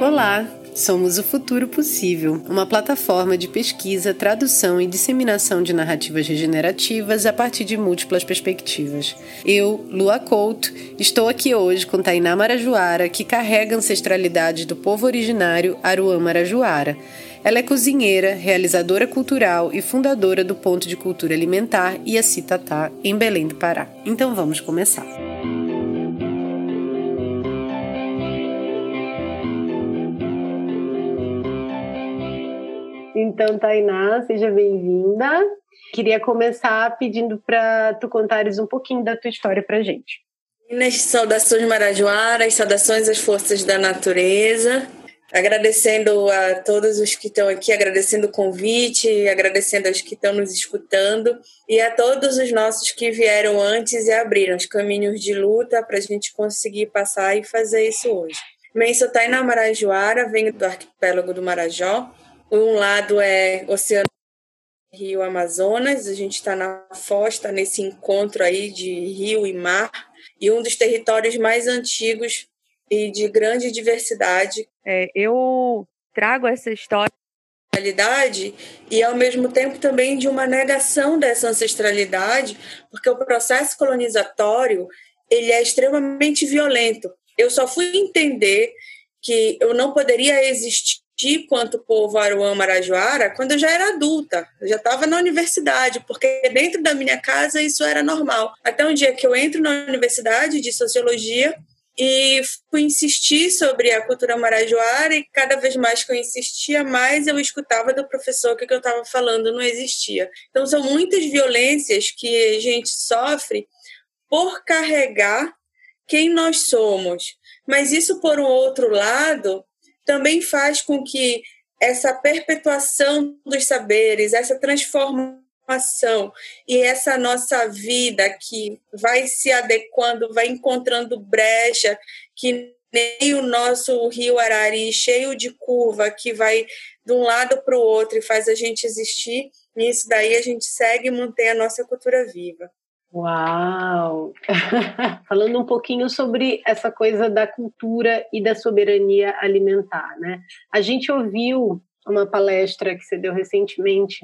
Olá, somos o Futuro Possível, uma plataforma de pesquisa, tradução e disseminação de narrativas regenerativas a partir de múltiplas perspectivas. Eu, Lua Couto, estou aqui hoje com Tainá Marajoara, que carrega a ancestralidade do povo originário Aruã Marajoara. Ela é cozinheira, realizadora cultural e fundadora do Ponto de Cultura Alimentar Iacitatá, em Belém do Pará. Então vamos começar. Então, Tainá, seja bem-vinda. Queria começar pedindo para tu contares um pouquinho da tua história para gente. Meninas, saudações marajoaras, saudações às forças da natureza. Agradecendo a todos os que estão aqui, agradecendo o convite, agradecendo aos que estão nos escutando e a todos os nossos que vieram antes e abriram os caminhos de luta para a gente conseguir passar e fazer isso hoje. Bem, sou Tainá Marajoara, venho do arquipélago do Marajó, um lado é Oceano Rio Amazonas, a gente está na foz, está nesse encontro aí de rio e mar, e um dos territórios mais antigos e de grande diversidade. É, eu trago essa história ancestralidade e ao mesmo tempo também de uma negação dessa ancestralidade, porque o processo colonizatório ele é extremamente violento. Eu só fui entender que eu não poderia existir de quanto povo Aruã Marajoara quando eu já era adulta, eu já estava na universidade, porque dentro da minha casa isso era normal. Até um dia que eu entro na universidade de sociologia e fui insistir sobre a cultura marajoara e cada vez mais que eu insistia, mais eu escutava do professor que o que eu estava falando não existia. Então são muitas violências que a gente sofre por carregar quem nós somos. Mas isso, por um outro lado, também faz com que essa perpetuação dos saberes, essa transformação e essa nossa vida que vai se adequando, vai encontrando brecha, que nem o nosso rio Arari cheio de curva que vai de um lado para o outro e faz a gente existir, nisso daí a gente segue e mantém a nossa cultura viva. Uau! Falando um pouquinho sobre essa coisa da cultura e da soberania alimentar, né? A gente ouviu uma palestra que você deu recentemente,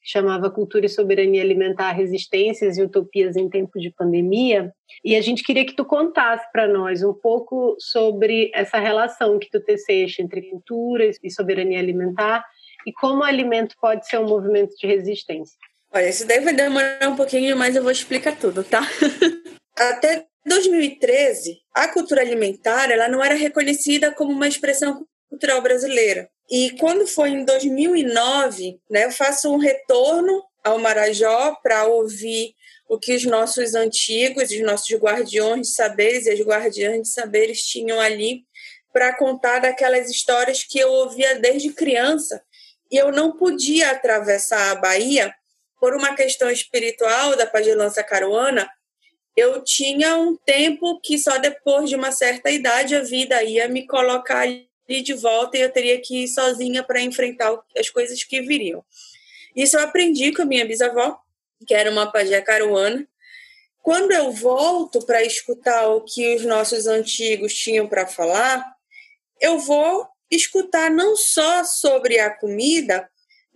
que chamava Cultura e Soberania Alimentar, Resistências e Utopias em Tempo de Pandemia, e a gente queria que tu contasse para nós um pouco sobre essa relação que tu teceste entre cultura e soberania alimentar e como o alimento pode ser um movimento de resistência. Olha, isso daí vai demorar um pouquinho, mas eu vou explicar tudo, tá? Até 2013, a cultura alimentar ela não era reconhecida como uma expressão cultural brasileira. E quando foi em 2009, né, eu faço um retorno ao Marajó para ouvir o que os nossos antigos, os nossos guardiões de saberes e as guardiãs de saberes tinham ali para contar daquelas histórias que eu ouvia desde criança. E eu não podia atravessar a Bahia por uma questão espiritual da pagelança caruana, eu tinha um tempo que só depois de uma certa idade a vida ia me colocar ali de volta e eu teria que ir sozinha para enfrentar as coisas que viriam. Isso eu aprendi com a minha bisavó, que era uma pajé caruana. Quando eu volto para escutar o que os nossos antigos tinham para falar, eu vou escutar não só sobre a comida,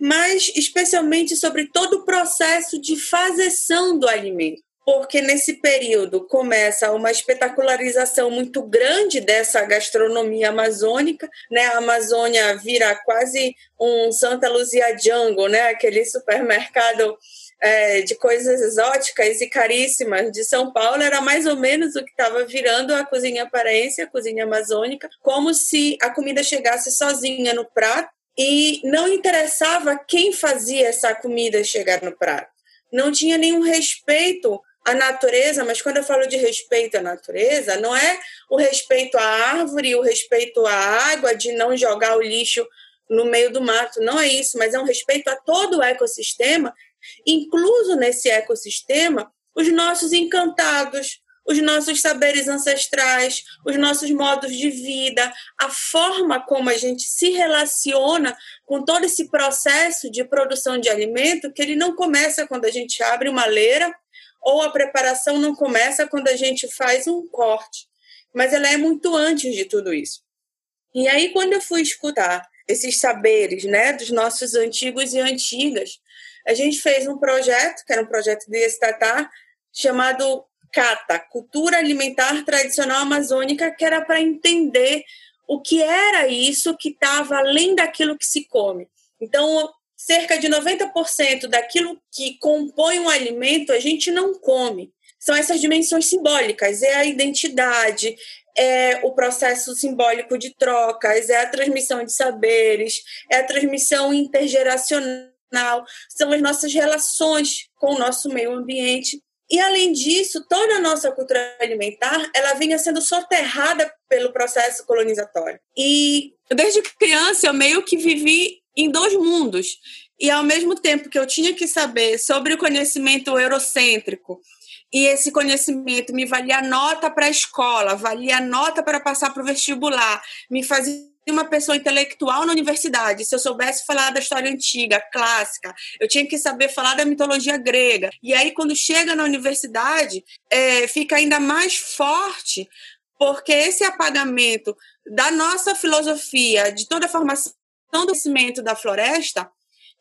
mas especialmente sobre todo o processo de fazeção do alimento. Porque nesse período começa uma espetacularização muito grande dessa gastronomia amazônica, né? A Amazônia vira quase um Santa Luzia Jungle, né? Aquele supermercado é, de coisas exóticas e caríssimas de São Paulo era mais ou menos o que estava virando a cozinha paraense, a cozinha amazônica, como se a comida chegasse sozinha no prato e não interessava quem fazia essa comida chegar no prato. Não tinha nenhum respeito à natureza, mas quando eu falo de respeito à natureza, não é o respeito à árvore, o respeito à água, de não jogar o lixo no meio do mato, não é isso, mas é um respeito a todo o ecossistema, incluso nesse ecossistema os nossos encantados, os nossos saberes ancestrais, os nossos modos de vida, a forma como a gente se relaciona com todo esse processo de produção de alimento, que ele não começa quando a gente abre uma leira, ou a preparação não começa quando a gente faz um corte, mas ela é muito antes de tudo isso. E aí, quando eu fui escutar esses saberes, né, dos nossos antigos e antigas, a gente fez um projeto, que era um projeto de estatar, chamado CATA, Cultura Alimentar Tradicional Amazônica, que era para entender o que era isso que estava além daquilo que se come. Então, cerca de 90% daquilo que compõe um alimento a gente não come. São essas dimensões simbólicas, é a identidade, é o processo simbólico de trocas, é a transmissão de saberes, é a transmissão intergeracional, são as nossas relações com o nosso meio ambiente. E além disso, toda a nossa cultura alimentar, ela vinha sendo soterrada pelo processo colonizatório. E desde criança eu meio que vivi em dois mundos. E ao mesmo tempo que eu tinha que saber sobre o conhecimento eurocêntrico, e esse conhecimento me valia nota para a escola, valia nota para passar para o vestibular, me fazia uma pessoa intelectual na universidade. Se eu soubesse falar da história antiga, clássica, eu tinha que saber falar da mitologia grega. E aí, quando chega na universidade, é, fica ainda mais forte, porque esse apagamento da nossa filosofia, de toda a formação do conhecimento da floresta,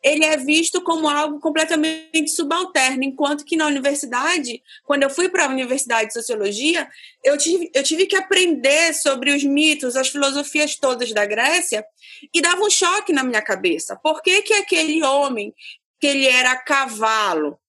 ele é visto como algo completamente subalterno, enquanto que na universidade, quando eu fui para a Universidade de Sociologia, eu tive, eu tive que aprender sobre os mitos, as filosofias todas da Grécia, e dava um choque na minha cabeça. Por que, que aquele homem, que ele era cavalo,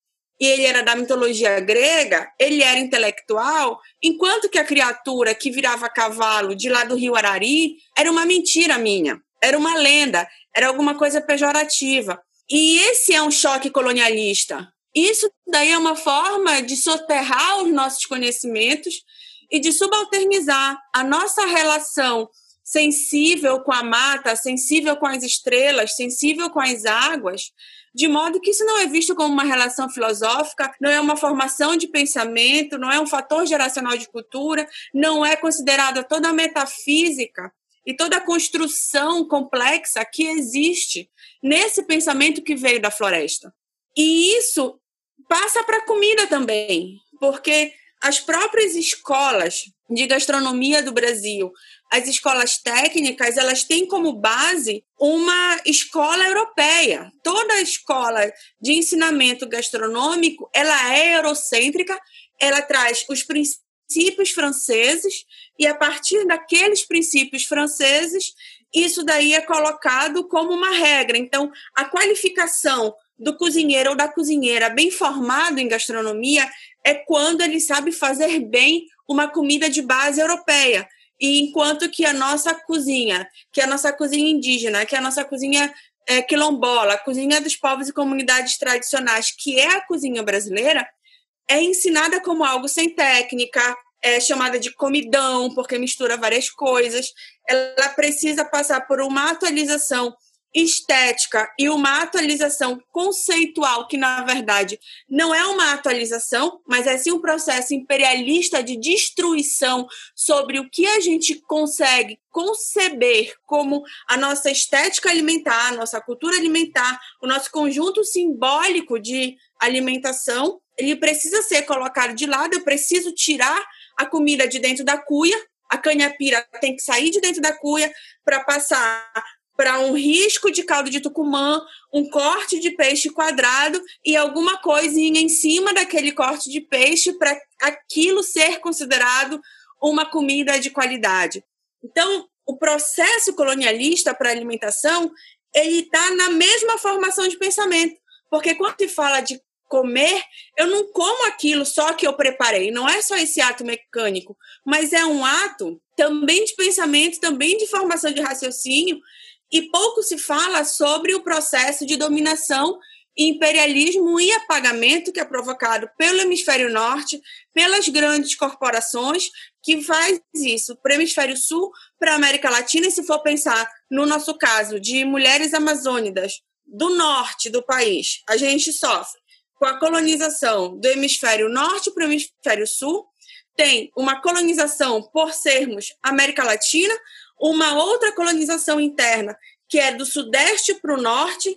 e ele era da mitologia grega, ele era intelectual, enquanto que a criatura que virava cavalo de lá do rio Arari era uma mentira minha, era uma lenda, era alguma coisa pejorativa. E esse é um choque colonialista. Isso daí é uma forma de soterrar os nossos conhecimentos e de subalternizar a nossa relação sensível com a mata, sensível com as estrelas, sensível com as águas, de modo que isso não é visto como uma relação filosófica, não é uma formação de pensamento, não é um fator geracional de cultura, não é considerada toda a metafísica e toda a construção complexa que existe nesse pensamento que veio da floresta. E isso passa para a comida também, porque as próprias escolas de gastronomia do Brasil, as escolas técnicas, elas têm como base uma escola europeia. Toda escola de ensinamento gastronômico, ela é eurocêntrica, ela traz os princípios princípios franceses e a partir daqueles princípios franceses, isso daí é colocado como uma regra. Então, a qualificação do cozinheiro ou da cozinheira bem formado em gastronomia é quando ele sabe fazer bem uma comida de base europeia. E enquanto que a nossa cozinha, que a nossa cozinha indígena, que a nossa cozinha é, quilombola, a cozinha dos povos e comunidades tradicionais, que é a cozinha brasileira, é ensinada como algo sem técnica, é chamada de comidão, porque mistura várias coisas. Ela precisa passar por uma atualização estética e uma atualização conceitual, que na verdade não é uma atualização, mas é sim um processo imperialista de destruição sobre o que a gente consegue conceber como a nossa estética alimentar, a nossa cultura alimentar, o nosso conjunto simbólico de alimentação ele precisa ser colocado de lado, eu preciso tirar a comida de dentro da cuia, a canha-pira tem que sair de dentro da cuia para passar para um risco de caldo de tucumã, um corte de peixe quadrado e alguma coisinha em cima daquele corte de peixe para aquilo ser considerado uma comida de qualidade. Então, o processo colonialista para alimentação ele está na mesma formação de pensamento, porque quando se fala de comer, eu não como aquilo só que eu preparei. Não é só esse ato mecânico, mas é um ato também de pensamento, também de formação de raciocínio. E pouco se fala sobre o processo de dominação, imperialismo e apagamento que é provocado pelo hemisfério norte, pelas grandes corporações, que faz isso para o hemisfério sul, para a América Latina. E se for pensar no nosso caso de mulheres amazônidas do norte do país, a gente sofre com a colonização do hemisfério norte para o hemisfério sul, tem uma colonização por sermos América Latina, uma outra colonização interna, que é do sudeste para o norte,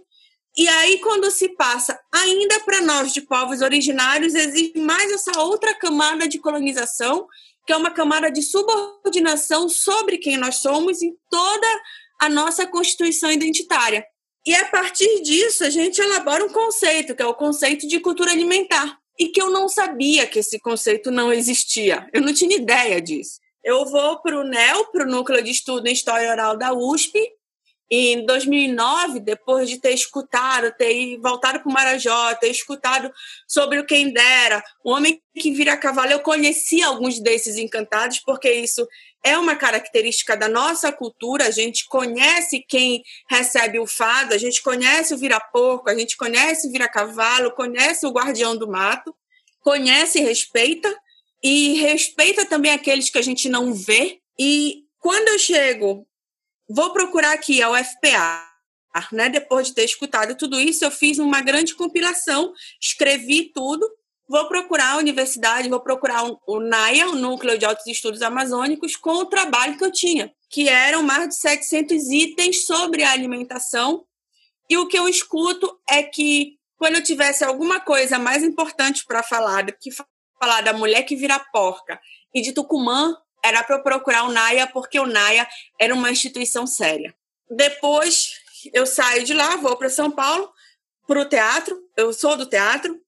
e aí, quando se passa ainda para nós de povos originários, existe mais essa outra camada de colonização, que é uma camada de subordinação sobre quem nós somos em toda a nossa constituição identitária. E a partir disso, a gente elabora um conceito, que é o conceito de cultura alimentar. E que eu não sabia que esse conceito não existia. Eu não tinha ideia disso. Eu vou para o NEL, para o Núcleo de Estudo em História Oral da USP, em 2009, depois de ter escutado, ter voltado para o Marajó, ter escutado sobre o Quem Dera, o Homem que Vira Cavalo, eu conheci alguns desses encantados, porque isso é uma característica da nossa cultura. A gente conhece quem recebe o fado, a gente conhece o vira-porco, a gente conhece o vira-cavalo, conhece o guardião do mato, conhece e respeita, e respeita também aqueles que a gente não vê. E quando eu chego vou procurar aqui a UFPA. Né? Depois de ter escutado tudo isso, eu fiz uma grande compilação, escrevi tudo. Vou procurar a universidade, vou procurar o NAIA, o Núcleo de Altos Estudos Amazônicos, com o trabalho que eu tinha, que eram mais de 700 itens sobre a alimentação. E o que eu escuto é que, quando eu tivesse alguma coisa mais importante para falar do que falar da mulher que vira porca e de Tucumã, era para eu procurar o NAIA, porque o NAIA era uma instituição séria. Depois eu saio de lá, vou para São Paulo, para o teatro. Eu sou do teatro,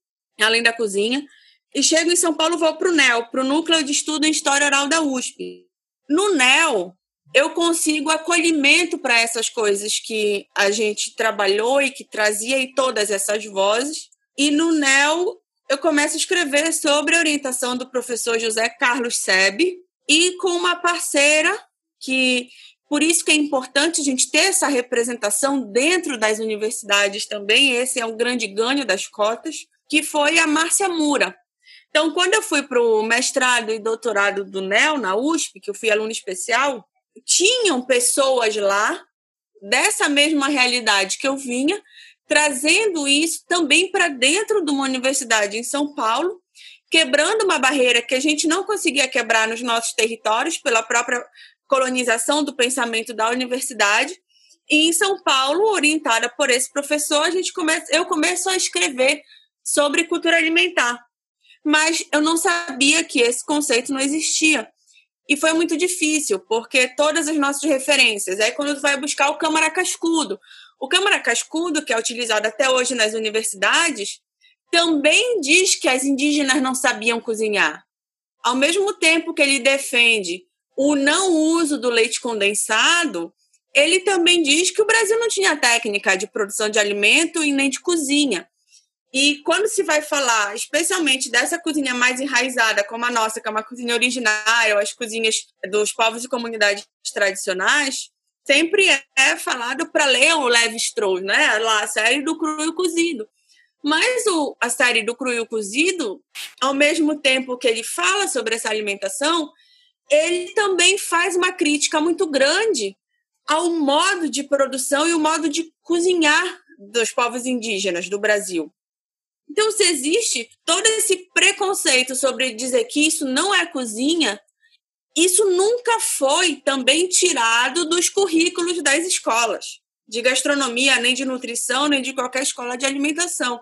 além da cozinha. E chego em São Paulo, vou para o NEL, para o Núcleo de Estudo em História Oral da USP. No NEL, eu consigo acolhimento para essas coisas que a gente trabalhou e que trazia e todas essas vozes. E no NEL, eu começo a escrever sobre a orientação do professor José Carlos Sebe, e com uma parceira que por isso que é importante a gente ter essa representação dentro das universidades também, esse é um grande ganho das cotas, que foi a Márcia Mura. Então, quando eu fui para o mestrado e doutorado do NEL, na USP, que eu fui aluna especial, tinham pessoas lá dessa mesma realidade que eu vinha, trazendo isso também para dentro de uma universidade em São Paulo, quebrando uma barreira que a gente não conseguia quebrar nos nossos territórios pela própria colonização do pensamento da universidade. E em São Paulo, orientada por esse professor, a gente começa, eu começo a escrever sobre cultura alimentar. Mas eu não sabia que esse conceito não existia. E foi muito difícil, porque todas as nossas referências, aí quando você vai buscar o câmara cascudo, o câmara cascudo, que é utilizado até hoje nas universidades, também diz que as indígenas não sabiam cozinhar. Ao mesmo tempo que ele defende o não uso do leite condensado, ele também diz que o Brasil não tinha técnica de produção de alimento e nem de cozinha. E quando se vai falar, especialmente dessa cozinha mais enraizada, como a nossa, que é uma cozinha originária, ou as cozinhas dos povos e comunidades tradicionais, sempre é falado para ler o Levi Strauss, né? Lá, a série do cru e cozido. Mas o, a série do cru e o cozido, ao mesmo tempo que ele fala sobre essa alimentação, ele também faz uma crítica muito grande ao modo de produção e o modo de cozinhar dos povos indígenas do Brasil. Então, se existe todo esse preconceito sobre dizer que isso não é cozinha, isso nunca foi também tirado dos currículos das escolas de gastronomia, nem de nutrição, nem de qualquer escola de alimentação.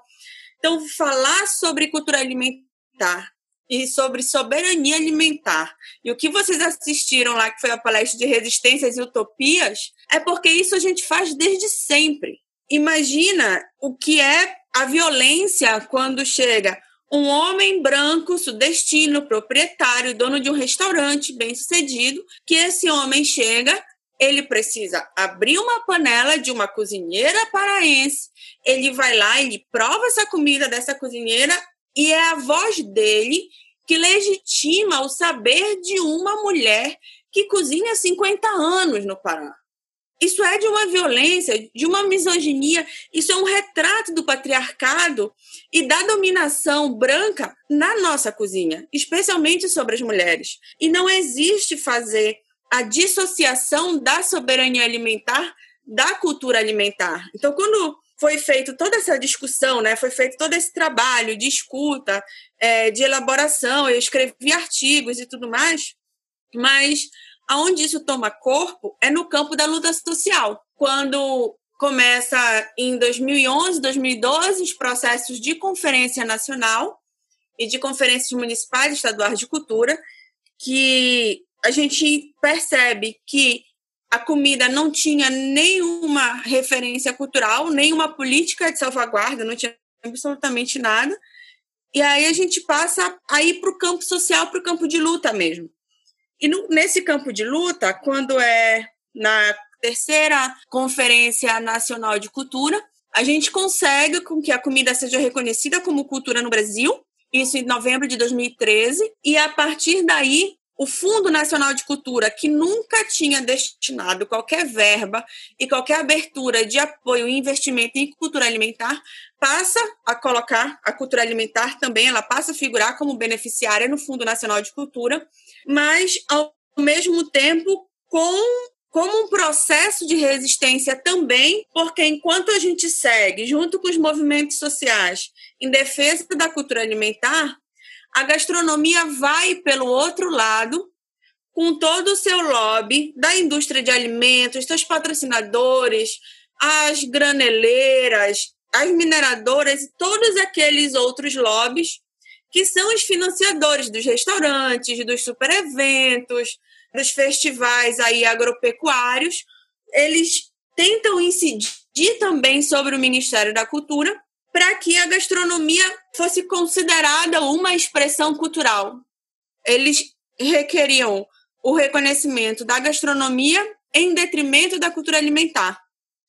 Então, falar sobre cultura alimentar e sobre soberania alimentar. E o que vocês assistiram lá, que foi a palestra de resistências e utopias, é porque isso a gente faz desde sempre. Imagina o que é a violência quando chega um homem branco, sudestino, proprietário, dono de um restaurante bem-sucedido, que esse homem chega ele precisa abrir uma panela de uma cozinheira paraense, ele vai lá, ele prova essa comida dessa cozinheira e é a voz dele que legitima o saber de uma mulher que cozinha há 50 anos no Pará. Isso é de uma violência, de uma misoginia, isso é um retrato do patriarcado e da dominação branca na nossa cozinha, especialmente sobre as mulheres. E não existe fazer a dissociação da soberania alimentar da cultura alimentar. Então, quando foi feito toda essa discussão, né, foi feito todo esse trabalho de escuta, é, de elaboração, eu escrevi artigos e tudo mais, mas aonde isso toma corpo é no campo da luta social. Quando começa em 2011, 2012 os processos de conferência nacional e de conferências municipais estaduais de cultura, que a gente percebe que a comida não tinha nenhuma referência cultural, nenhuma política de salvaguarda, não tinha absolutamente nada. E aí a gente passa a ir para o campo social, para o campo de luta mesmo. E no, nesse campo de luta, quando é na terceira Conferência Nacional de Cultura, a gente consegue com que a comida seja reconhecida como cultura no Brasil, isso em novembro de 2013, e a partir daí o Fundo Nacional de Cultura, que nunca tinha destinado qualquer verba e qualquer abertura de apoio e investimento em cultura alimentar, passa a colocar a cultura alimentar também, ela passa a figurar como beneficiária no Fundo Nacional de Cultura, mas ao mesmo tempo com como um processo de resistência também, porque enquanto a gente segue junto com os movimentos sociais em defesa da cultura alimentar, a gastronomia vai pelo outro lado, com todo o seu lobby da indústria de alimentos, dos patrocinadores, as graneleiras, as mineradoras e todos aqueles outros lobbies que são os financiadores dos restaurantes, dos super eventos, dos festivais aí agropecuários. Eles tentam incidir também sobre o Ministério da Cultura para que a gastronomia fosse considerada uma expressão cultural. Eles requeriam o reconhecimento da gastronomia em detrimento da cultura alimentar.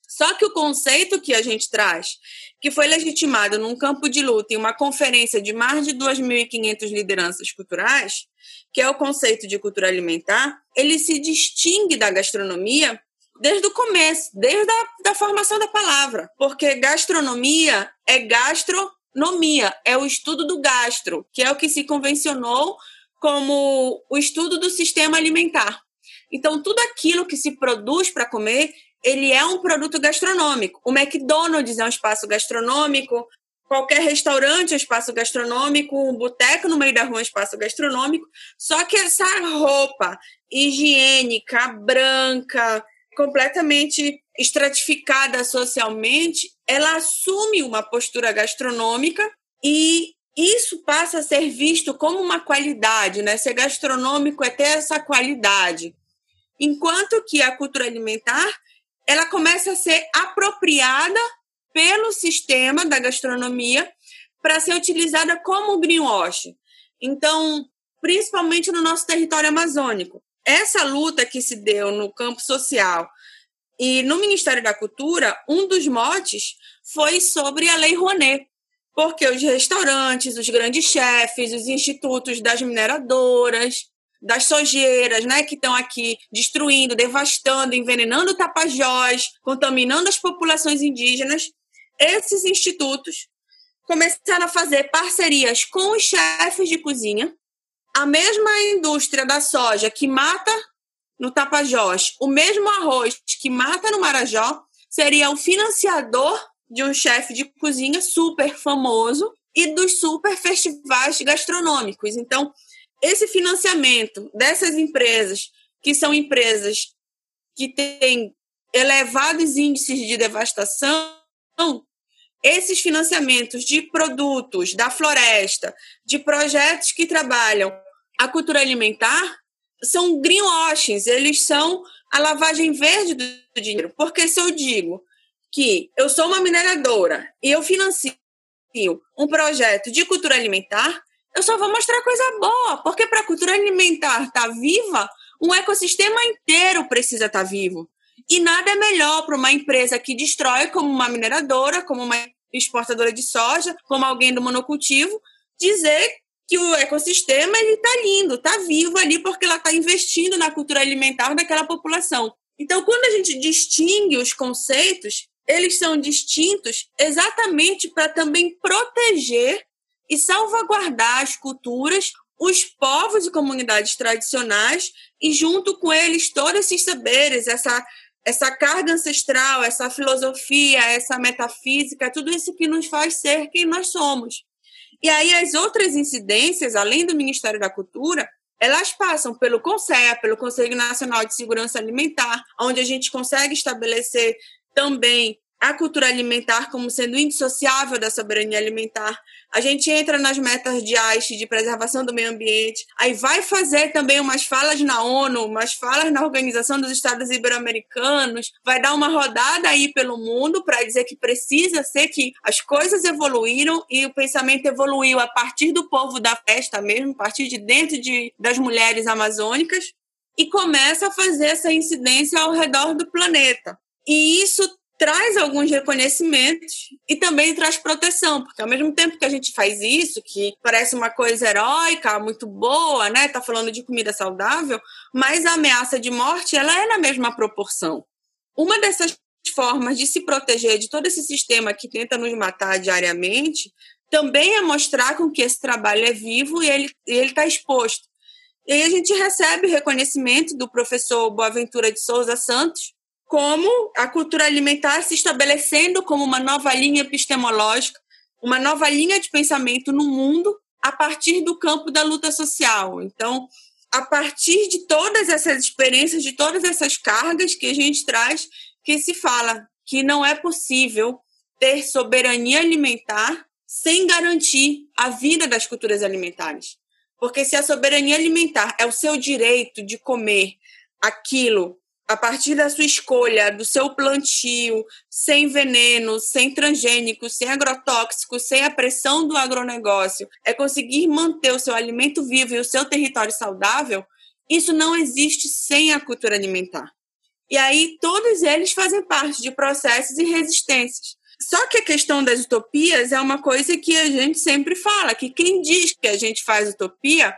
Só que o conceito que a gente traz, que foi legitimado num campo de luta em uma conferência de mais de 2.500 lideranças culturais, que é o conceito de cultura alimentar, ele se distingue da gastronomia desde o começo, desde a da formação da palavra. Porque gastronomia é gastronomia, é o estudo do gastro, que é o que se convencionou como o estudo do sistema alimentar. Então, tudo aquilo que se produz para comer, ele é um produto gastronômico. O McDonald's é um espaço gastronômico, qualquer restaurante é um espaço gastronômico, um boteco no meio da rua é um espaço gastronômico. Só que essa roupa higiênica, branca, completamente estratificada socialmente, ela assume uma postura gastronômica e isso passa a ser visto como uma qualidade, né? Ser gastronômico é ter essa qualidade. Enquanto que a cultura alimentar, ela começa a ser apropriada pelo sistema da gastronomia para ser utilizada como greenwash. Então, principalmente no nosso território amazônico essa luta que se deu no campo social e no Ministério da Cultura, um dos motes foi sobre a Lei Rouanet, porque os restaurantes, os grandes chefes, os institutos das mineradoras, das sojeiras, né, que estão aqui destruindo, devastando, envenenando o Tapajós, contaminando as populações indígenas, esses institutos começaram a fazer parcerias com os chefes de cozinha a mesma indústria da soja que mata no Tapajós, o mesmo arroz que mata no Marajó, seria o financiador de um chefe de cozinha super famoso e dos super festivais gastronômicos. Então, esse financiamento dessas empresas, que são empresas que têm elevados índices de devastação, esses financiamentos de produtos da floresta, de projetos que trabalham a cultura alimentar são greenwashings, eles são a lavagem verde do dinheiro. Porque se eu digo que eu sou uma mineradora e eu financio um projeto de cultura alimentar, eu só vou mostrar coisa boa, porque para a cultura alimentar estar tá viva, um ecossistema inteiro precisa estar tá vivo. E nada é melhor para uma empresa que destrói, como uma mineradora, como uma exportadora de soja, como alguém do monocultivo, dizer que o ecossistema ele está lindo, está vivo ali porque ela está investindo na cultura alimentar daquela população. Então, quando a gente distingue os conceitos, eles são distintos exatamente para também proteger e salvaguardar as culturas, os povos e comunidades tradicionais e junto com eles todos esses saberes, essa essa carga ancestral, essa filosofia, essa metafísica, tudo isso que nos faz ser quem nós somos. E aí as outras incidências, além do Ministério da Cultura, elas passam pelo CONSEA, pelo Conselho Nacional de Segurança Alimentar, onde a gente consegue estabelecer também a cultura alimentar como sendo indissociável da soberania alimentar. A gente entra nas metas de AIST, de preservação do meio ambiente, aí vai fazer também umas falas na ONU, umas falas na Organização dos Estados Ibero-Americanos, vai dar uma rodada aí pelo mundo para dizer que precisa ser que as coisas evoluíram e o pensamento evoluiu a partir do povo da festa mesmo, a partir de dentro de, das mulheres amazônicas, e começa a fazer essa incidência ao redor do planeta. E isso traz alguns reconhecimentos e também traz proteção, porque ao mesmo tempo que a gente faz isso, que parece uma coisa heróica, muito boa, né? Tá falando de comida saudável, mas a ameaça de morte, ela é na mesma proporção. Uma dessas formas de se proteger de todo esse sistema que tenta nos matar diariamente, também é mostrar com que esse trabalho é vivo e ele ele está exposto. E aí a gente recebe reconhecimento do professor Boaventura de Souza Santos, como a cultura alimentar se estabelecendo como uma nova linha epistemológica, uma nova linha de pensamento no mundo a partir do campo da luta social. Então, a partir de todas essas experiências, de todas essas cargas que a gente traz, que se fala que não é possível ter soberania alimentar sem garantir a vida das culturas alimentares. Porque se a soberania alimentar é o seu direito de comer aquilo a partir da sua escolha, do seu plantio, sem veneno, sem transgênicos, sem agrotóxicos, sem a pressão do agronegócio, é conseguir manter o seu alimento vivo e o seu território saudável, isso não existe sem a cultura alimentar. E aí todos eles fazem parte de processos e resistências. Só que a questão das utopias é uma coisa que a gente sempre fala, que quem diz que a gente faz utopia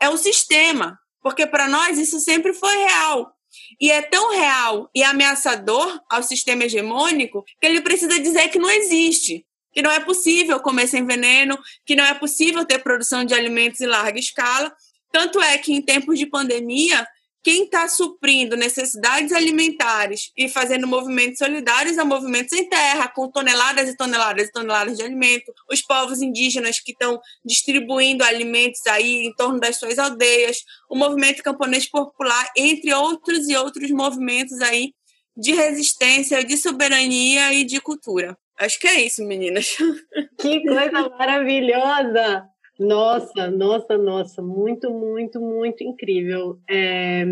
é o sistema, porque para nós isso sempre foi real. E é tão real e ameaçador ao sistema hegemônico que ele precisa dizer que não existe, que não é possível comer sem veneno, que não é possível ter produção de alimentos em larga escala. Tanto é que em tempos de pandemia, quem está suprindo necessidades alimentares e fazendo movimentos solidários é movimentos em terra, com toneladas e toneladas e toneladas de alimento. Os povos indígenas que estão distribuindo alimentos aí em torno das suas aldeias. O movimento camponês popular, entre outros e outros movimentos aí de resistência, de soberania e de cultura. Acho que é isso, meninas. Que coisa maravilhosa! Nossa, nossa, nossa, muito, muito, muito incrível. É,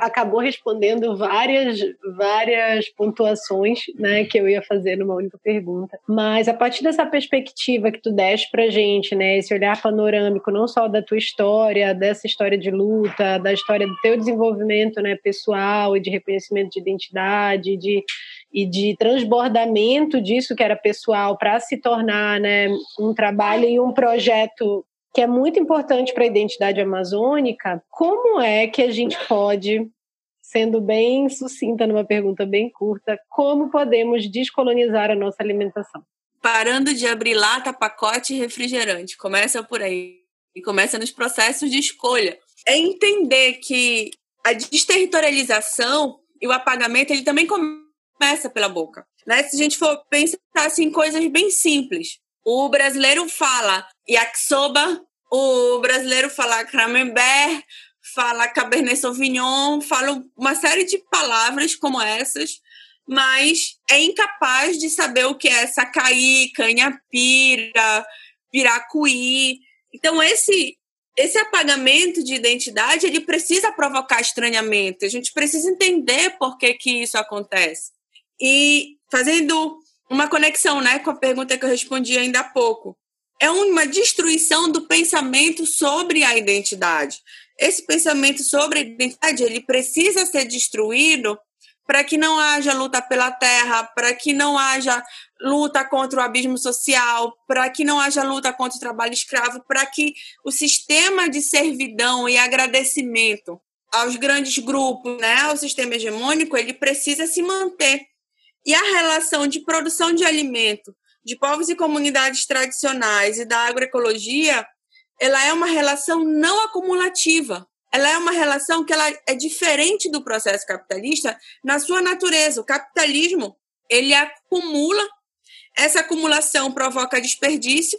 acabou respondendo várias, várias pontuações, né, que eu ia fazer numa única pergunta. Mas a partir dessa perspectiva que tu deste pra gente, né, esse olhar panorâmico, não só da tua história, dessa história de luta, da história do teu desenvolvimento, né, pessoal e de reconhecimento de identidade, de e de transbordamento disso que era pessoal para se tornar né, um trabalho e um projeto que é muito importante para a identidade amazônica, como é que a gente pode, sendo bem sucinta numa pergunta bem curta, como podemos descolonizar a nossa alimentação? Parando de abrir lata, pacote e refrigerante. Começa por aí. E começa nos processos de escolha. É entender que a desterritorialização e o apagamento, ele também começa começa pela boca. Né? Se a gente for pensar assim, em coisas bem simples, o brasileiro fala yakisoba, o brasileiro fala camembert, fala cabernet sauvignon, fala uma série de palavras como essas, mas é incapaz de saber o que é sacaí, canha-pira, piracuí. Então, esse esse apagamento de identidade, ele precisa provocar estranhamento. A gente precisa entender por que, que isso acontece. E fazendo uma conexão né, com a pergunta que eu respondi ainda há pouco, é uma destruição do pensamento sobre a identidade. Esse pensamento sobre a identidade ele precisa ser destruído para que não haja luta pela terra, para que não haja luta contra o abismo social, para que não haja luta contra o trabalho escravo, para que o sistema de servidão e agradecimento aos grandes grupos, né, ao sistema hegemônico, ele precisa se manter. E a relação de produção de alimento de povos e comunidades tradicionais e da agroecologia, ela é uma relação não acumulativa. Ela é uma relação que ela é diferente do processo capitalista na sua natureza. O capitalismo, ele acumula, essa acumulação provoca desperdício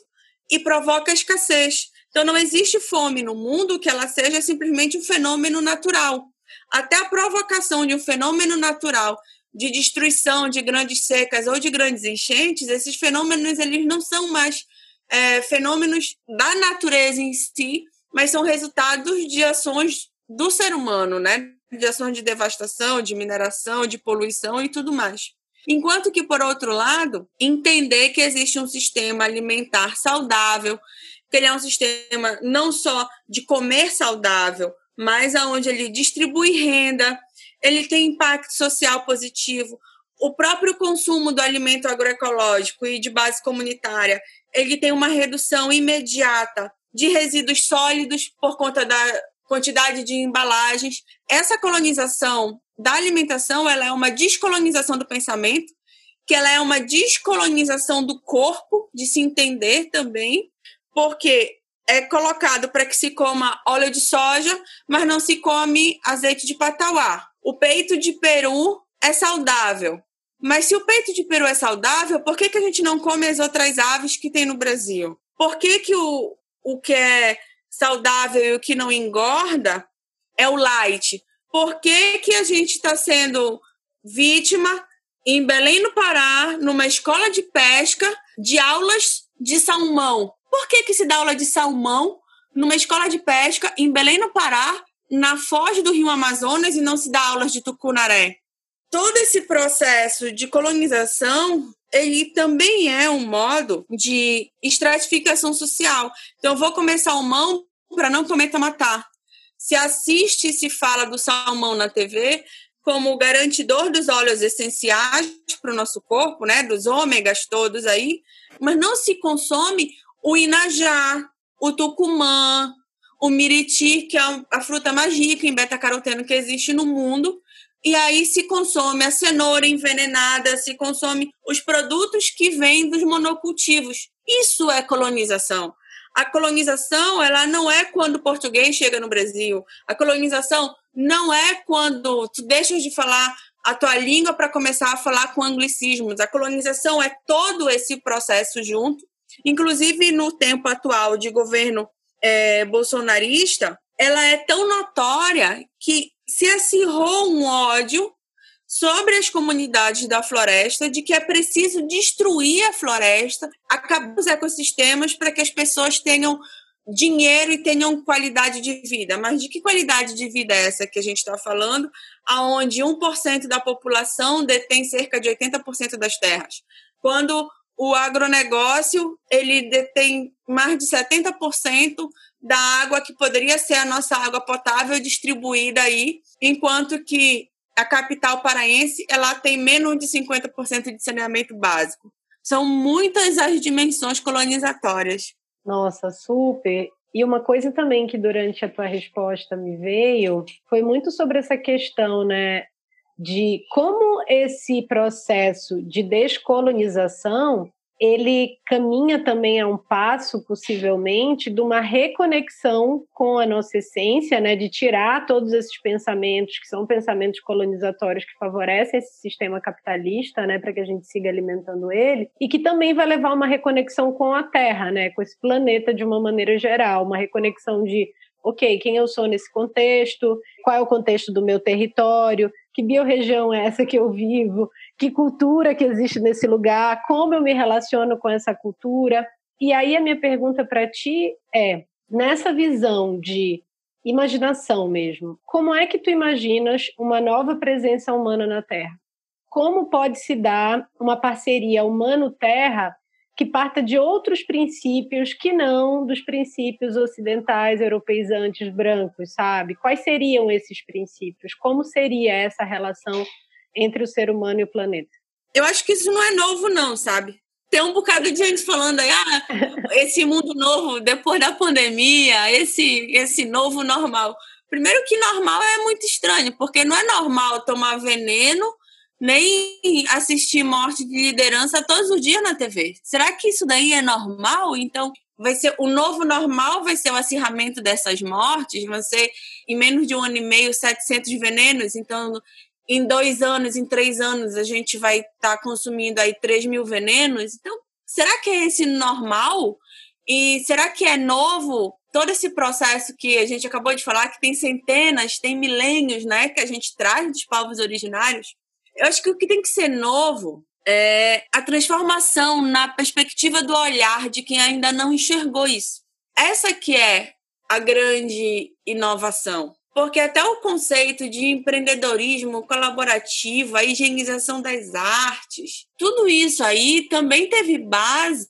e provoca escassez. Então não existe fome no mundo que ela seja simplesmente um fenômeno natural. Até a provocação de um fenômeno natural de destruição de grandes secas ou de grandes enchentes, esses fenômenos eles não são mais é, fenômenos da natureza em si, mas são resultados de ações do ser humano, né? De ações de devastação, de mineração, de poluição e tudo mais. Enquanto que, por outro lado, entender que existe um sistema alimentar saudável, que ele é um sistema não só de comer saudável, mas aonde ele distribui renda, ele tem impacto social positivo. O próprio consumo do alimento agroecológico e de base comunitária, ele tem uma redução imediata de resíduos sólidos por conta da quantidade de embalagens. Essa colonização da alimentação, ela é uma descolonização do pensamento, que ela é uma descolonização do corpo, de se entender também, porque é colocado para que se coma óleo de soja, mas não se come azeite de patauá. O peito de peru é saudável. Mas se o peito de peru é saudável, por que, que a gente não come as outras aves que tem no Brasil? Por que, que o, o que é saudável e o que não engorda é o light? Por que, que a gente está sendo vítima em Belém no Pará, numa escola de pesca, de aulas de salmão? Por que, que se dá aula de salmão numa escola de pesca em Belém no Pará, na foz do Rio Amazonas, e não se dá aulas de tucunaré? Todo esse processo de colonização ele também é um modo de estratificação social. Então, vou comer salmão para não comer matar. Se assiste e se fala do salmão na TV como garantidor dos óleos essenciais para o nosso corpo, né, dos ômegas todos aí, mas não se consome o inajá, o tucumã, o miriti, que é a fruta mais rica em beta-caroteno que existe no mundo, e aí se consome a cenoura envenenada, se consome os produtos que vêm dos monocultivos. Isso é colonização. A colonização, ela não é quando o português chega no Brasil. A colonização não é quando tu deixas de falar a tua língua para começar a falar com anglicismos. A colonização é todo esse processo junto Inclusive, no tempo atual de governo é, bolsonarista, ela é tão notória que se acirrou um ódio sobre as comunidades da floresta de que é preciso destruir a floresta, acabar os ecossistemas para que as pessoas tenham dinheiro e tenham qualidade de vida. Mas de que qualidade de vida é essa que a gente está falando, aonde 1% da população detém cerca de 80% das terras? Quando o agronegócio ele detém mais de 70% da água que poderia ser a nossa água potável distribuída aí, enquanto que a capital paraense ela tem menos de 50% de saneamento básico. São muitas as dimensões colonizatórias. Nossa, super. E uma coisa também que durante a tua resposta me veio foi muito sobre essa questão, né, de como esse processo de descolonização ele caminha também a um passo, possivelmente, de uma reconexão com a nossa essência, né, de tirar todos esses pensamentos que são pensamentos colonizatórios que favorecem esse sistema capitalista, né, para que a gente siga alimentando ele, e que também vai levar a uma reconexão com a Terra, né, com esse planeta de uma maneira geral, uma reconexão de ok, quem eu sou nesse contexto, qual é o contexto do meu território, que biorregião é essa que eu vivo, que cultura que existe nesse lugar, como eu me relaciono com essa cultura. E aí a minha pergunta para ti é, nessa visão de imaginação mesmo, como é que tu imaginas uma nova presença humana na Terra? Como pode se dar uma parceria humano-terra que parta de outros princípios que não dos princípios ocidentais, europeizantes, brancos, sabe? Quais seriam esses princípios? Como seria essa relação entre o ser humano e o planeta? Eu acho que isso não é novo, não, sabe? Tem um bocado de gente falando aí, ah, esse mundo novo, depois da pandemia, esse, esse novo normal. Primeiro que normal é muito estranho, porque não é normal tomar veneno nem assistir morte de liderança todos os dias na TV. Será que isso daí é normal? Então, vai ser o novo normal vai ser o acirramento dessas mortes, vai ser em menos de um ano e meio 700 venenos, então em dois anos, em três anos a gente vai estar tá consumindo aí 3 mil venenos, então será que é esse normal? E será que é novo todo esse processo que a gente acabou de falar, que tem centenas, tem milênios, né, que a gente traz dos povos originários? Eu acho que o que tem que ser novo é a transformação na perspectiva do olhar de quem ainda não enxergou isso. Essa que é a grande inovação. Porque até o conceito de empreendedorismo colaborativo, a higienização das artes, tudo isso aí também teve bases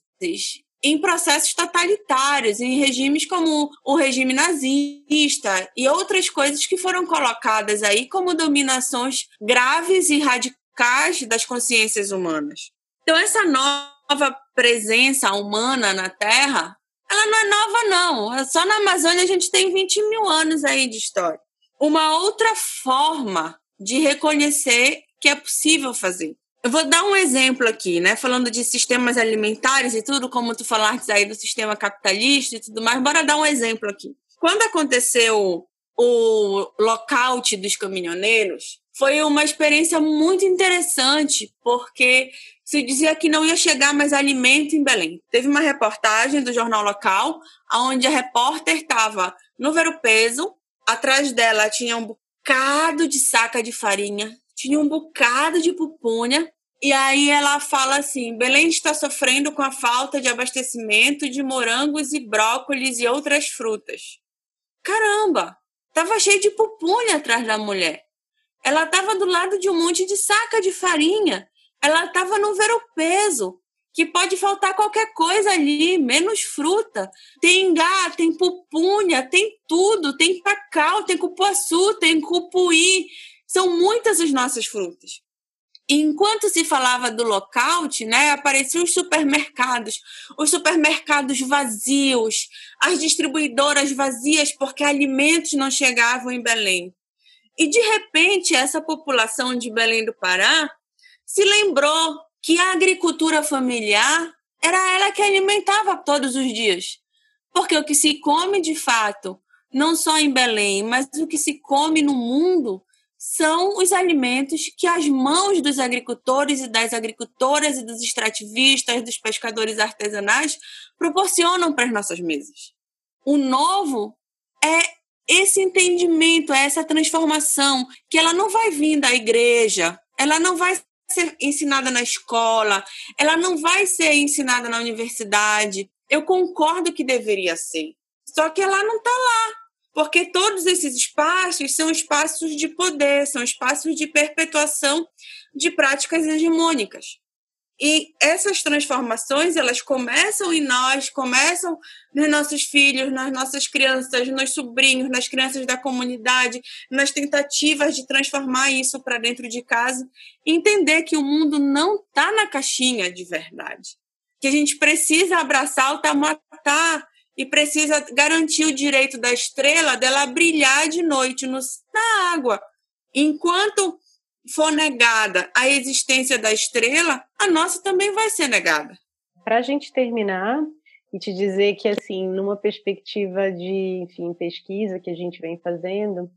em processos totalitários, em regimes como o regime nazista e outras coisas que foram colocadas aí como dominações graves e radicais das consciências humanas. Então, essa nova presença humana na Terra, ela não é nova, não. Só na Amazônia a gente tem 20 mil anos aí de história. Uma outra forma de reconhecer que é possível fazer. Eu vou dar um exemplo aqui, né? Falando de sistemas alimentares e tudo, como tu falaste aí do sistema capitalista e tudo mais, bora dar um exemplo aqui. Quando aconteceu o lockout dos caminhoneiros, foi uma experiência muito interessante, porque se dizia que não ia chegar mais alimento em Belém. Teve uma reportagem do jornal local, onde a repórter estava no Vero Peso, atrás dela tinha um bocado de saca de farinha, tinha um bocado de pupunha, e aí ela fala assim: Belém está sofrendo com a falta de abastecimento de morangos e brócolis e outras frutas. Caramba! Tava cheio de pupunha atrás da mulher. Ela estava do lado de um monte de saca de farinha. Ela estava no ver o peso, que pode faltar qualquer coisa ali, menos fruta. Tem ingá, tem pupunha, tem tudo. Tem cacau, tem cupuaçu, tem cupuí. São muitas as nossas frutas enquanto se falava do lockout, né, apareciam os supermercados, os supermercados vazios, as distribuidoras vazias porque alimentos não chegavam em Belém. E de repente essa população de Belém do Pará se lembrou que a agricultura familiar era ela que alimentava todos os dias. Porque o que se come de fato, não só em Belém, mas o que se come no mundo, são os alimentos que as mãos dos agricultores e das agricultoras e dos extrativistas, dos pescadores artesanais proporcionam para as nossas mesas. O novo é esse entendimento, é essa transformação que ela não vai vir da igreja, ela não vai ser ensinada na escola, ela não vai ser ensinada na universidade. Eu concordo que deveria ser. Só que ela não está lá porque todos esses espaços são espaços de poder, são espaços de perpetuação de práticas hegemônicas. E essas transformações, elas começam em nós, começam nos nossos filhos, nas nossas crianças, nos sobrinhos, nas crianças da comunidade, nas tentativas de transformar isso para dentro de casa, entender que o mundo não está na caixinha de verdade, que a gente precisa abraçar o tamatá, e precisa garantir o direito da estrela dela brilhar de noite no, na água. Enquanto for negada a existência da estrela, a nossa também vai ser negada. Para a gente terminar e te dizer que, assim, numa perspectiva de, enfim, pesquisa que a gente vem fazendo,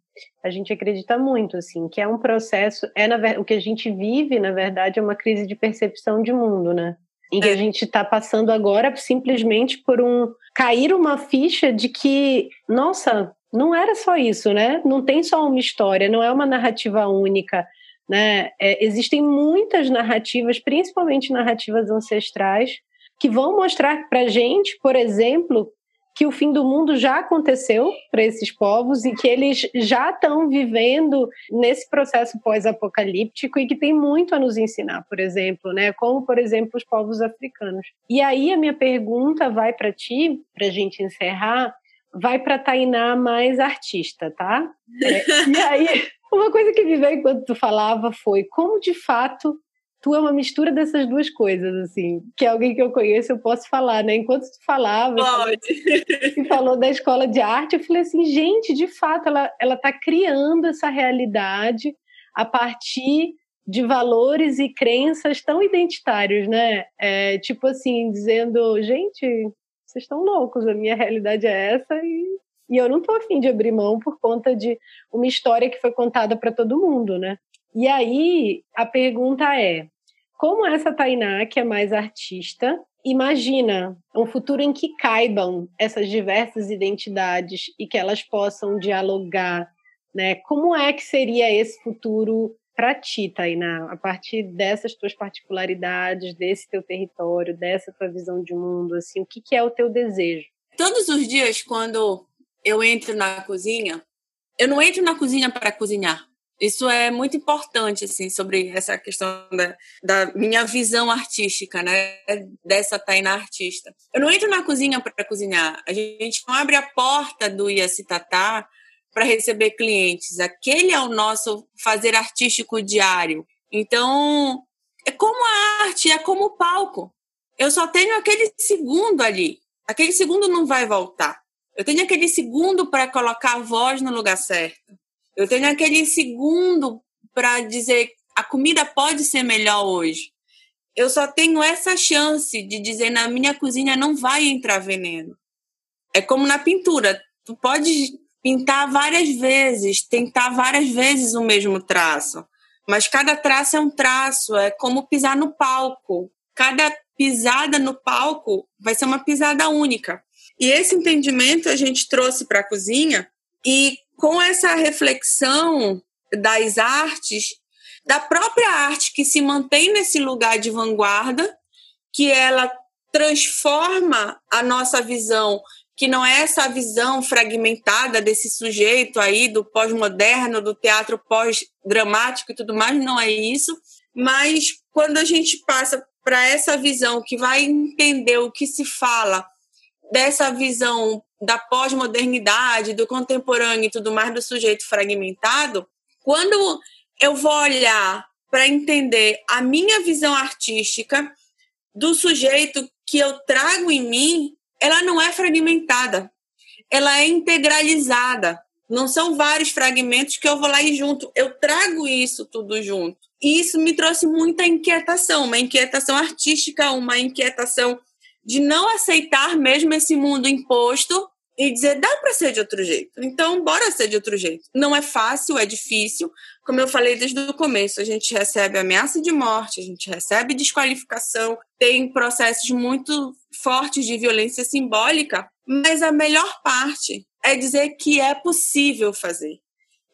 a gente acredita muito, assim, que é um processo, é na, o que a gente vive, na verdade, é uma crise de percepção de mundo, né? Em que a gente está passando agora simplesmente por um cair uma ficha de que, nossa, não era só isso, né? Não tem só uma história, não é uma narrativa única, né? É, existem muitas narrativas, principalmente narrativas ancestrais, que vão mostrar para gente, por exemplo, que o fim do mundo já aconteceu para esses povos e que eles já estão vivendo nesse processo pós-apocalíptico e que tem muito a nos ensinar, por exemplo, né? Como, por exemplo, os povos africanos. E aí a minha pergunta vai para ti, para a gente encerrar, vai para Tainá mais artista, tá? É, e aí, uma coisa que me veio enquanto tu falava foi como de fato tu é uma mistura dessas duas coisas, assim, que alguém que eu conheço, eu posso falar, né? Enquanto tu falava, e falou da escola de arte, eu falei assim, gente, de fato, ela ela está criando essa realidade a partir de valores e crenças tão identitários, né? É, tipo assim, dizendo, gente, vocês estão loucos, a minha realidade é essa e, e eu não estou afim de abrir mão por conta de uma história que foi contada para todo mundo, né? E aí a pergunta é: como essa Tainá, que é mais artista, imagina um futuro em que caibam essas diversas identidades e que elas possam dialogar, né? Como é que seria esse futuro para ti, Tainá, a partir dessas tuas particularidades, desse teu território, dessa tua visão de mundo, assim, o que, que é o teu desejo? Todos os dias, quando eu entro na cozinha, eu não entro na cozinha para cozinhar. Isso é muito importante, assim, sobre essa questão da, da minha visão artística, né? Dessa Tainá artista. Eu não entro na cozinha para cozinhar. A gente não abre a porta do Iacitatá para receber clientes. Aquele é o nosso fazer artístico diário. Então, é como a arte, é como o palco. Eu só tenho aquele segundo ali. Aquele segundo não vai voltar. Eu tenho aquele segundo para colocar a voz no lugar certo. Eu tenho aquele segundo para dizer a comida pode ser melhor hoje. Eu só tenho essa chance de dizer na minha cozinha não vai entrar veneno. É como na pintura. Tu pode pintar várias vezes, tentar várias vezes o mesmo traço, mas cada traço é um traço, é como pisar no palco. Cada pisada no palco vai ser uma pisada única. E esse entendimento a gente trouxe para a cozinha e com essa reflexão das artes, da própria arte que se mantém nesse lugar de vanguarda, que ela transforma a nossa visão, que não é essa visão fragmentada desse sujeito aí do pós-moderno, do teatro pós-dramático e tudo mais, não é isso, mas quando a gente passa para essa visão que vai entender o que se fala dessa visão da pós-modernidade, do contemporâneo e tudo mais do sujeito fragmentado, quando eu vou olhar para entender a minha visão artística do sujeito que eu trago em mim, ela não é fragmentada, ela é integralizada. Não são vários fragmentos que eu vou lá e junto. Eu trago isso tudo junto. E isso me trouxe muita inquietação, uma inquietação artística, uma inquietação de não aceitar mesmo esse mundo imposto e dizer dá para ser de outro jeito. Então, bora ser de outro jeito. Não é fácil, é difícil. Como eu falei desde o começo, a gente recebe ameaça de morte, a gente recebe desqualificação, tem processos muito fortes de violência simbólica, mas a melhor parte é dizer que é possível fazer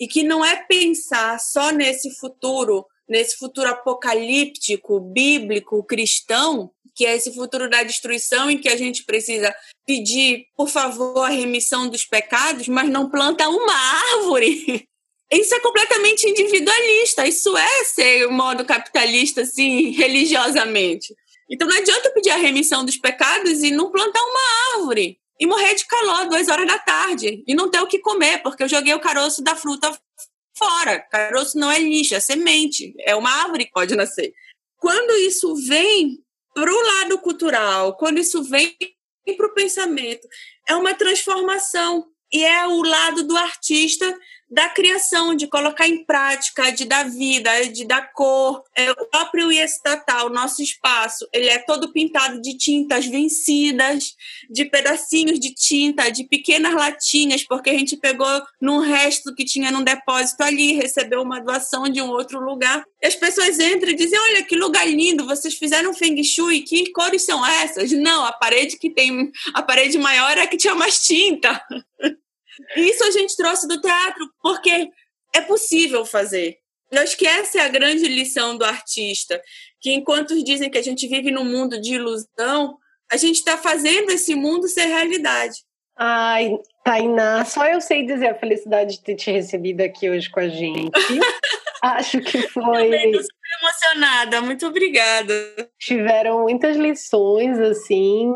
e que não é pensar só nesse futuro, nesse futuro apocalíptico, bíblico, cristão, que é esse futuro da destruição em que a gente precisa pedir, por favor, a remissão dos pecados, mas não planta uma árvore. Isso é completamente individualista. Isso é ser o modo capitalista, assim, religiosamente. Então não adianta pedir a remissão dos pecados e não plantar uma árvore. E morrer de calor duas horas da tarde. E não ter o que comer, porque eu joguei o caroço da fruta fora. Caroço não é lixo, é semente. É uma árvore que pode nascer. Quando isso vem para o lado cultural, quando isso vem para o pensamento, é uma transformação. E é o lado do artista da criação, de colocar em prática, de dar vida, de dar cor. É, o próprio estatal, nosso espaço, ele é todo pintado de tintas vencidas, de pedacinhos de tinta, de pequenas latinhas, porque a gente pegou num resto que tinha num depósito ali, recebeu uma doação de um outro lugar. E as pessoas entram e dizem: Olha que lugar lindo, vocês fizeram feng shui, que cores são essas? Não, a parede que tem, a parede maior é que tinha mais tinta. Isso a gente trouxe do teatro, porque é possível fazer. Eu acho que essa é a grande lição do artista, que enquanto dizem que a gente vive num mundo de ilusão, a gente está fazendo esse mundo ser realidade. Ai, Tainá, só eu sei dizer a felicidade de ter te recebido aqui hoje com a gente. Acho que foi. Emocionada, muito obrigada. Tiveram muitas lições, assim.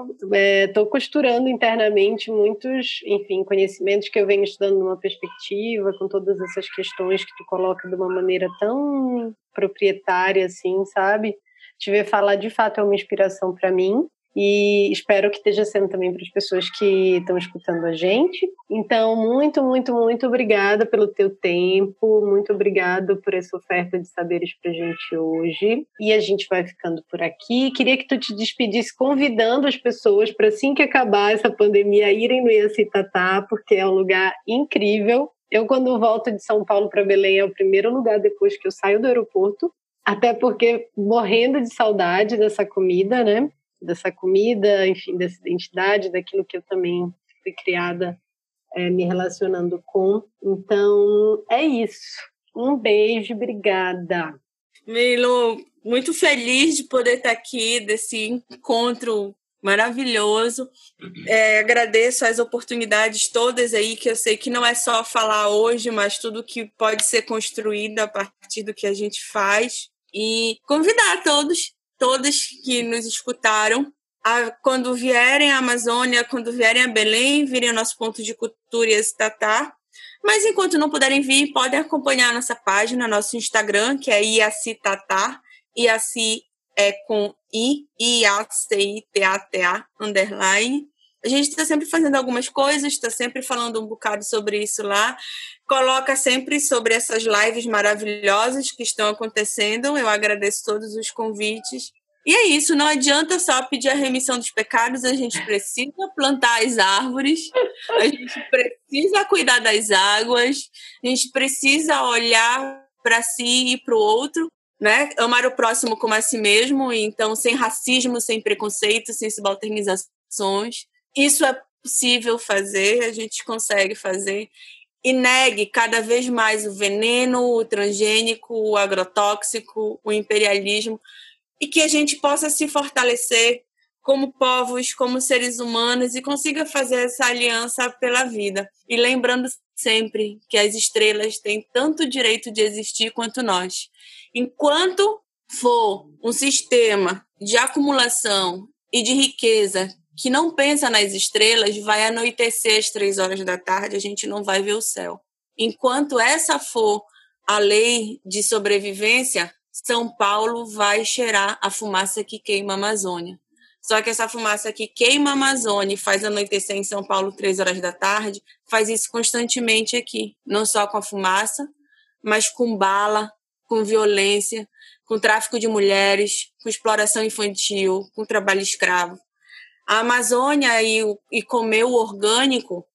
Estou é, costurando internamente muitos, enfim, conhecimentos que eu venho estudando numa perspectiva, com todas essas questões que tu coloca de uma maneira tão proprietária, assim, sabe? Te ver falar de fato é uma inspiração para mim e espero que esteja sendo também para as pessoas que estão escutando a gente. Então, muito, muito, muito obrigada pelo teu tempo, muito obrigada por essa oferta de saberes para a gente hoje. E a gente vai ficando por aqui. Queria que tu te despedisse convidando as pessoas para assim que acabar essa pandemia irem no Iacitatá, porque é um lugar incrível. Eu, quando volto de São Paulo para Belém, é o primeiro lugar depois que eu saio do aeroporto, até porque morrendo de saudade dessa comida, né? Dessa comida, enfim, dessa identidade, daquilo que eu também fui criada é, me relacionando com. Então, é isso. Um beijo, obrigada. Milo, muito feliz de poder estar aqui desse encontro maravilhoso. É, agradeço as oportunidades todas aí, que eu sei que não é só falar hoje, mas tudo que pode ser construído a partir do que a gente faz. E convidar todos, todas que nos escutaram, a, quando vierem à Amazônia, quando vierem a Belém, virem ao nosso ponto de cultura e Tatá. Mas enquanto não puderem vir, podem acompanhar nossa página, nosso Instagram, que é Iacitatá, Iaci é com I, I-A-C-I-T-A-T-A, underline. A gente está sempre fazendo algumas coisas, está sempre falando um bocado sobre isso lá. Coloca sempre sobre essas lives maravilhosas que estão acontecendo. Eu agradeço todos os convites. E é isso, não adianta só pedir a remissão dos pecados, a gente precisa plantar as árvores, a gente precisa cuidar das águas, a gente precisa olhar para si e para o outro né? Amar o próximo como a si mesmo, então sem racismo, sem preconceito, sem subalternizações. Isso é possível fazer, a gente consegue fazer. E negue cada vez mais o veneno, o transgênico, o agrotóxico, o imperialismo, e que a gente possa se fortalecer como povos, como seres humanos e consiga fazer essa aliança pela vida. E lembrando sempre que as estrelas têm tanto direito de existir quanto nós. Enquanto for um sistema de acumulação e de riqueza que não pensa nas estrelas, vai anoitecer às três horas da tarde, a gente não vai ver o céu. Enquanto essa for a lei de sobrevivência, São Paulo vai cheirar a fumaça que queima a Amazônia. Só que essa fumaça que queima a Amazônia e faz anoitecer em São Paulo três horas da tarde, faz isso constantemente aqui. Não só com a fumaça, mas com bala, com violência, com tráfico de mulheres, com exploração infantil, com trabalho escravo. A Amazônia e, e comer o orgânico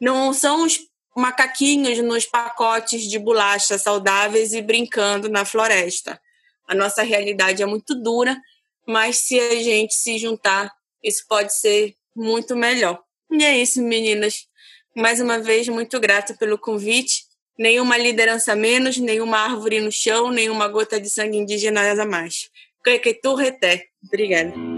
não são os macaquinhos nos pacotes de bolacha saudáveis e brincando na floresta. A nossa realidade é muito dura, mas se a gente se juntar, isso pode ser muito melhor. E é isso, meninas. Mais uma vez, muito grata pelo convite nenhuma liderança menos, nenhuma árvore no chão, nenhuma gota de sangue indígena a mais. Que tu reté. Obrigada.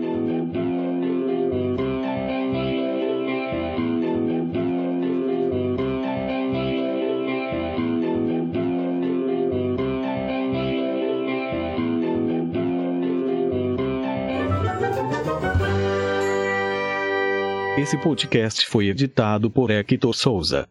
Esse podcast foi editado por Hector Souza.